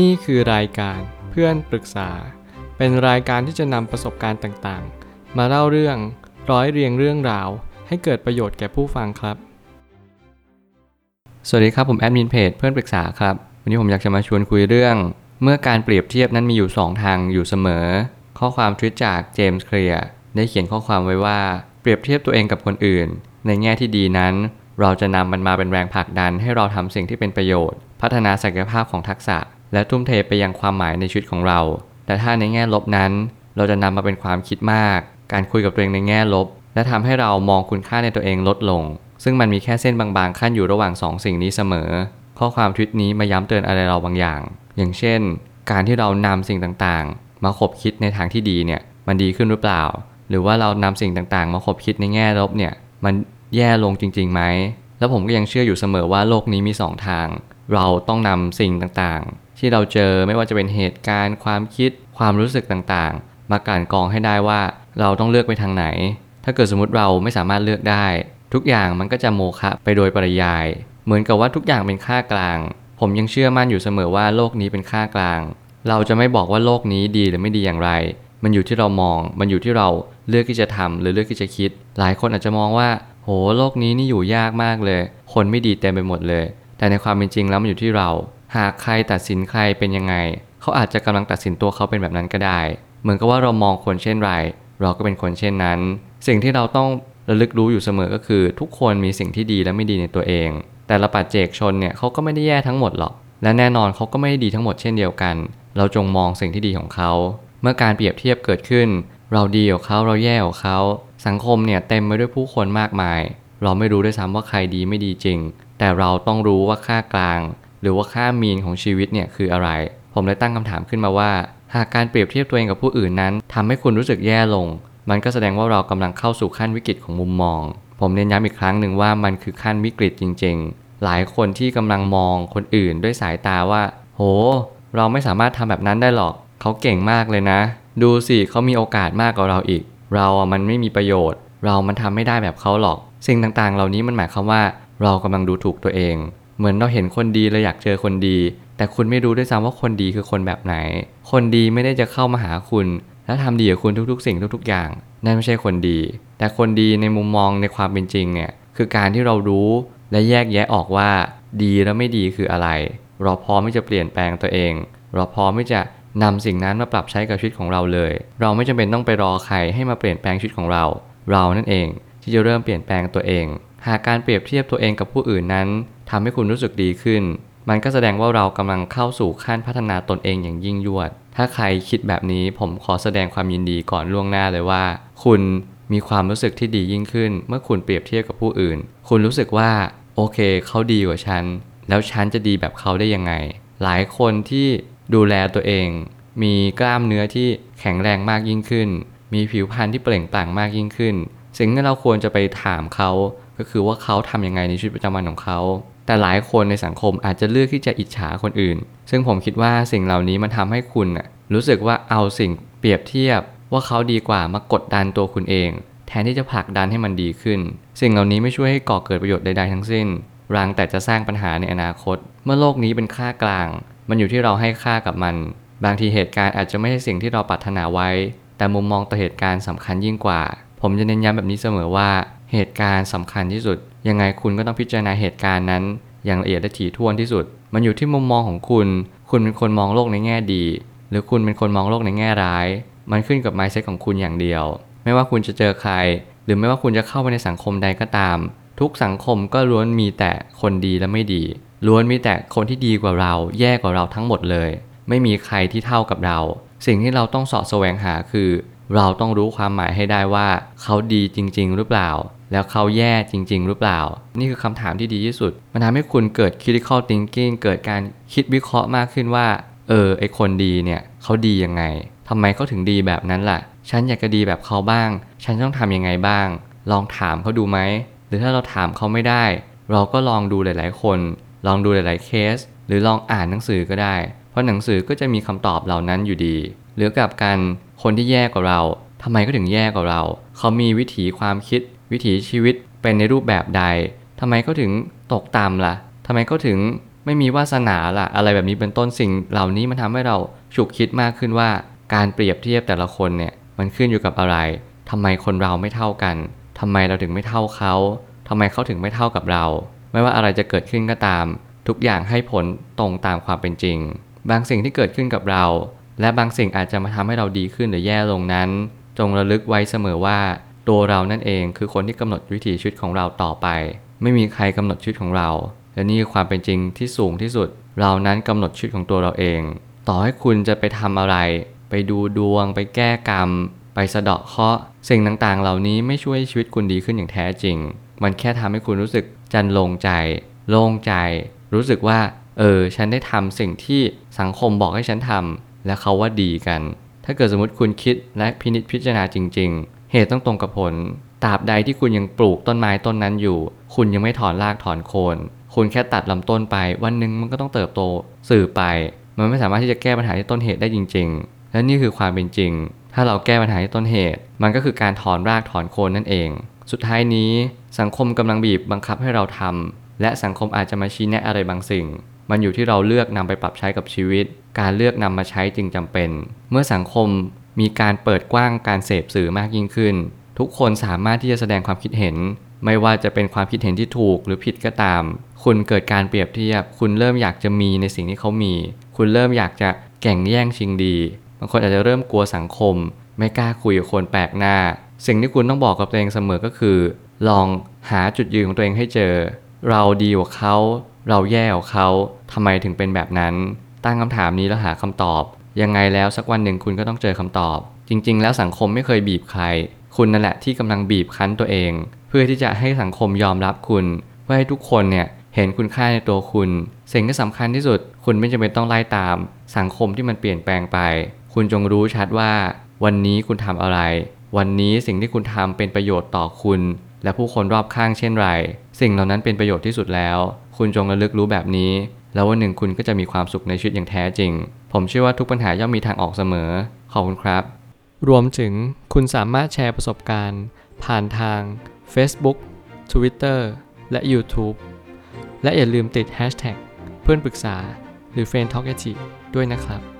นี่คือรายการเพื่อนปรึกษา เป็นรายการที่จะนำประสบการณ์ต่างๆ มาเล่าเรื่องร้อยเรียงเรื่องราว ให้เกิดประโยชน์แก่ผู้ฟังครับ สวัสดีครับผมแอดมินเพจเพื่อนปรึกษาครับ วันนี้ผมอยากจะมาชวนคุยเรื่อง เมื่อการเปรียบเทียบนั้นมีอยู่ 2 ทางอยู่เสมอ ข้อความทวิตจากเจมส์เคลียร์ได้เขียนข้อความไว้ว่า เปรียบเทียบตัวเองกับคนอื่น ในแง่ที่ดีนั้น เราจะนำมันมาเป็นแรงผลักดันให้เราทำสิ่งที่เป็นประโยชน์ พัฒนาศักยภาพของทักษะ และทุ่มเทไปยังความหมายในชีวิตของเรา แต่ถ้าในแง่ลบนั้น เราจะนำมาเป็นความคิดมาก การคุยกับตัวเองในแง่ลบ และทำให้เรามองคุณค่าในตัวเองลดลง ซึ่งมันมีแค่เส้นบางๆขั้นอยู่ระหว่างสองสิ่งนี้เสมอ ข้อความทวิตนี้มาย้ำเตือนอะไรเราบางอย่าง อย่างเช่น การที่เรานำสิ่งต่างๆ มาคบคิดในทางที่ดีเนี่ย มันดีขึ้นหรือเปล่า หรือว่าเรานำสิ่งต่างๆ มาคบคิดในแง่ลบเนี่ย มันแย่ลงจริงๆไหม แล้วผมก็ยังเชื่ออยู่เสมอว่าโลกนี้มีสองทาง เราต้องนำสิ่งต่างๆ ที่เราเจอไม่ว่าจะเป็นเหตุการณ์ ความคิด ความรู้สึกต่างๆ มากลั่นกรองให้ได้ว่าเราต้องเลือกไปทางไหน ถ้าเกิดสมมติเราไม่สามารถเลือกได้ ทุกอย่างมันก็จะโมฆะไปโดยปริยาย เหมือนกับว่าทุกอย่างเป็นค่ากลาง ผมยังเชื่อมั่นอยู่เสมอว่าโลกนี้เป็นค่ากลาง เราจะไม่บอกว่าโลกนี้ดีหรือไม่ดีอย่างไร มันอยู่ที่เรามอง มันอยู่ที่เราเลือกที่จะทำหรือเลือกที่จะคิด หลายคนอาจจะมองว่า โหโลกนี้นี่อยู่ยากมากเลย คนไม่ดีเต็มไปหมดเลย แต่ในความเป็นจริงแล้วมันอยู่ที่เรา หากใครตัดสินใครเป็นยังไง เขาอาจจะกำลังตัดสินตัวเขาเป็นแบบนั้นก็ได้ เหมือนกับว่าเรามองคนเช่นไร เราก็เป็นคนเช่นนั้น สิ่งที่เราต้องระลึกรู้อยู่เสมอก็คือ ทุกคนมีสิ่งที่ดีและไม่ดีในตัวเอง แต่ละปัจเจกชนเนี่ยเขาก็ไม่ได้แย่ทั้งหมดหรอก และแน่นอนเขาก็ไม่ได้ดีทั้งหมดเช่นเดียวกัน เราจงมองสิ่งที่ดีของเขา เมื่อการเปรียบเทียบเกิดขึ้น เราดีกว่าเขาเราแย่กว่าเขาสังคมเนี่ยเต็มไปด้วยผู้คนมากมาย เราไม่รู้ด้วยซ้ำว่าใครดีไม่ดีจริง แต่เราต้องรู้ว่าค่ากลาง หรือว่าค่ามีนของชีวิตเนี่ยคืออะไร ผมเลยตั้งคำถามขึ้นมาว่า หากการเปรียบเทียบตัวเองกับผู้อื่นนั้นทำให้คุณรู้สึกแย่ลง มันก็แสดงว่าเรากำลังเข้าสู่ขั้นวิกฤตของมุมมอง ผมเน้นย้ำอีกครั้งหนึ่งว่ามันคือขั้นวิกฤตจริง ๆ หลายคนที่กำลังมองคนอื่นด้วยสายตาว่า โห เราไม่สามารถทำแบบนั้นได้หรอกเขาเก่งมากเลยนะ ดูสิเขามีโอกาสมากกว่าเราอีก เราอะมันไม่มีประโยชน์ เรามันทำไม่ได้แบบเขาหรอก สิ่งต่างๆ เหล่านี้มันหมายความว่าเรากำลังดูถูกตัวเอง เหมือนเราเห็นคนดีเราอยากเจอคนดี แต่คุณไม่รู้ด้วยซ้ำว่าคนดีคือคนแบบไหน คนดีไม่ได้จะเข้ามาหาคุณ และทำดีกับคุณทุกๆ สิ่งทุกๆ อย่าง นั่นไม่ใช่คนดี แต่คนดีในมุมมองในความเป็นจริงเนี่ยคือการที่เรารู้และแยกแยะออกว่า ดีและไม่ดีคืออะไร เราพร้อมที่จะเปลี่ยนแปลงตัวเอง เราพร้อมที่จะนำสิ่งนั้นมาปรับใช้กับชีวิตของเราเลย เราไม่จำเป็นต้องไปรอใครให้มาเปลี่ยนแปลงชีวิตของเรา เรานั่นเองที่จะเริ่มเปลี่ยนแปลงตัวเอง หากการเปรียบเทียบตัวเองกับผู้อื่นนั้น ทำให้คุณรู้สึกดีขึ้น มันก็แสดงว่าเรากำลังเข้าสู่ขั้นพัฒนาตนเองอย่างยิ่งยวด ถ้าใครคิดแบบนี้ผมขอแสดงความยินดีก่อนล่วงหน้าเลยว่า คุณมีความรู้สึกที่ดียิ่งขึ้น เมื่อคุณเปรียบเทียบกับผู้อื่น คุณรู้สึกว่าโอเคเขาดีกว่าฉัน แล้วฉันจะดีแบบเขาได้ยังไง หลายคนที่ดูแลตัวเอง มีกล้ามเนื้อที่แข็งแรงมากยิ่งขึ้น มีผิวพรรณที่เปล่งปลั่งมากยิ่งขึ้น สิ่งที่เราควรจะไปถามเขาก็คือว่าเขาทำยังไงในชีวิตประจำวันของเขา แต่หลายคนในสังคมอาจจะเลือกที่จะอิจฉาคนอื่น ซึ่งผมคิดว่าสิ่งเหล่านี้มันทำให้คุณน่ะรู้สึกว่าเอาสิ่งเปรียบเทียบว่าเขาดีกว่ามากดดันตัวคุณเอง แทนที่จะผลักดันให้มันดีขึ้น สิ่งเหล่านี้ไม่ช่วยให้ก่อเกิดประโยชน์ใดๆทั้งสิ้นรังแต่จะสร้างปัญหาในอนาคต เมื่อโลกนี้เป็นค่ากลาง มันอยู่ที่เราให้ค่ากับมัน บางทีเหตุการณ์อาจจะไม่ใช่สิ่งที่เราปรารถนาไว้ แต่มุมมองต่อเหตุการณ์สำคัญยิ่งกว่า ผมจะเน้นย้ำแบบนี้เสมอว่า เหตุการณ์สำคัญที่สุด ยังไงคุณก็ต้องพิจารณาเหตุการณ์นั้น อย่างละเอียดและถี่ถ้วนที่สุด มันอยู่ที่มุมมองของคุณ คุณเป็นคนมองโลกในแง่ดี หรือคุณเป็นคนมองโลกในแง่ร้าย มันขึ้นกับ mindset ของคุณอย่างเดียว ไม่ว่าคุณจะเจอใคร หรือไม่ว่าคุณจะเข้าไปในสังคมใดก็ตาม ทุกสังคมก็ล้วนมีแต่คนดีและไม่ดี ล้วนมีแต่คนที่ดีกว่าเรา แย่กว่าเราทั้งหมดเลย ไม่มีใครที่เท่ากับเรา สิ่งที่เราต้องสาะแสวงหาคือ เราต้องรู้ความหมายให้ได้ว่า เขาดีจริง ๆ หรือเปล่า แล้วเขาแย่จริง ๆ หรือเปล่า นี่คือคำถามที่ดีที่สุด มันทำให้คุณเกิด critical thinking เกิดการคิดวิเคราะห์มากขึ้นว่า เออ ไอคนดีเนี่ยเขาดียังไงทำไมเขาถึงดีแบบนั้นล่ะ ฉันอยากจะดีแบบเขาบ้าง ฉันต้องทำยังไงบ้าง ลองถามเขาดูไหม หรือถ้าเราถามเขาไม่ได้ เราก็ลองดูหลาย ๆ คน ลองดูหลาย ๆ เคส หรือลองอ่านหนังสือก็ได้ เพราะหนังสือก็จะมีคำตอบเหล่านั้นอยู่ดี หรือกับกันคนที่แย่กว่าเราทำไมก็ถึงแย่กว่าเรา เขามีวิถีความคิด วิถีชีวิตเป็นในรูปแบบใดทำไมเขาถึงตกต่ำล่ะทำไมเขาถึงไม่มีวาสนาล่ะ อะไรแบบนี้เป็นต้นสิ่งเหล่านี้มันทำให้เราฉุกคิดมากขึ้นว่า การเปรียบเทียบแต่ละคนเนี่ยมันขึ้นอยู่กับอะไรทำไมคนเราไม่เท่ากันทำไมเราถึงไม่เท่าเขาทำไมเขาถึงไม่เท่ากับเรา ไม่ว่าอะไรจะเกิดขึ้นก็ตาม ทุกอย่างให้ผลตรงตามความเป็นจริง บางสิ่งที่เกิดขึ้นกับเรา และบางสิ่งอาจจะมาทำให้เราดีขึ้นหรือแย่ลงนั้น จงระลึกไว้เสมอว่า ตัวเรานั่นเองคือคนที่กำหนดวิถีชีวิตของเราต่อไป ไม่มีใครกำหนดชีวิตของเรา และนี่คือความเป็นจริงที่สูงที่สุด เรานั้นกำหนดชีวิตของตัวเราเอง ต่อให้คุณจะไปทำอะไร ไปดูดวง ไปแก้กรรม ไปสะเดาะเคราะห์สิ่งต่างๆ เหล่านี้ไม่ช่วยชีวิตคุณดีขึ้นอย่างแท้จริง มันแค่ทำให้คุณรู้สึกจันลงใจ โล่งใจ รู้สึกว่า เออ ฉันได้ทำสิ่งที่สังคมบอกให้ฉันทำและเขาว่าดีกัน ถ้าเกิดสมมติคุณคิดและพินิจพิจารณาจริง ๆ เหตุต้องตรงกับผล ตราบใดที่คุณยังปลูกต้นไม้ต้นนั้นอยู่ คุณยังไม่ถอนรากถอนโคน คุณแค่ตัดลำต้นไป วันหนึ่งมันก็ต้องเติบโตสื่อไป มันไม่สามารถที่จะแก้ปัญหาที่ต้นเหตุได้จริง ๆ และนี่คือความเป็นจริง ถ้าเราแก้ปัญหาที่ต้นเหตุ มันก็คือการถอนรากถอนโคนนั่นเอง สุดท้ายนี้ สังคมกำลังบีบบังคับให้เราทำและสังคมอาจจะมาชี้แนะอะไรบางสิ่ง มันอยู่ที่เราเลือกนำไปปรับใช้กับชีวิต การเลือกนำมาใช้จึงจำเป็น เมื่อสังคม มีการเปิดกว้างการเสพสื่อมากยิ่งขึ้น ทุกคนสามารถที่จะแสดงความคิดเห็น ไม่ว่าจะเป็นความคิดเห็นที่ถูกหรือผิดก็ตาม คุณเกิดการเปรียบเทียบ คุณเริ่มอยากจะมีในสิ่งที่เขามี คุณเริ่มอยากจะแข่งแย่งชิงดี บางคนอาจจะเริ่มกลัวสังคม ไม่กล้าคุยกับคนแปลกหน้า สิ่งที่คุณต้องบอกกับตัวเองเสมอก็คือ ลองหาจุดยืนของตัวเองให้เจอ เราดีกว่าเขา เราแย่กว่าเขาทำไมถึงเป็นแบบนั้น ตั้งคำถามนี้แล้วหาคำตอบ ยังไงแล้วสักวันหนึ่งคุณก็ต้องเจอคำตอบ จริง ๆ แล้วสังคมไม่เคยบีบใคร คุณนั่นแหละที่กำลังบีบคั้นตัวเอง เพื่อที่จะให้สังคมยอมรับคุณ เพื่อให้ทุกคนเนี่ยเห็นคุณค่าในตัวคุณ สิ่งที่สำคัญที่สุด คุณไม่จำเป็นต้องไล่ตาม สังคมที่มันเปลี่ยนแปลงไป คุณจงรู้ชัดว่า วันนี้คุณทำอะไร วันนี้สิ่งที่คุณทำเป็นประโยชน์ต่อคุณ และผู้คนรอบข้างเช่นไร สิ่งเหล่านั้นเป็นประโยชน์ที่สุดแล้ว คุณจงระลึกรู้แบบนี้ แล้ววันหนึ่งคุณก็จะมีความสุขในชีวิตอย่างแท้จริง ผมเชื่อว่าทุกปัญหาย่อมมีทางออกเสมอ ขอบคุณครับ รวมถึงคุณสามารถแชร์ประสบการณ์ ผ่านทาง Facebook Twitter และ YouTube และอย่าลืมติด Hashtag เพื่อนปรึกษาหรือ f r ร e n d t a l k ด้วยนะครับ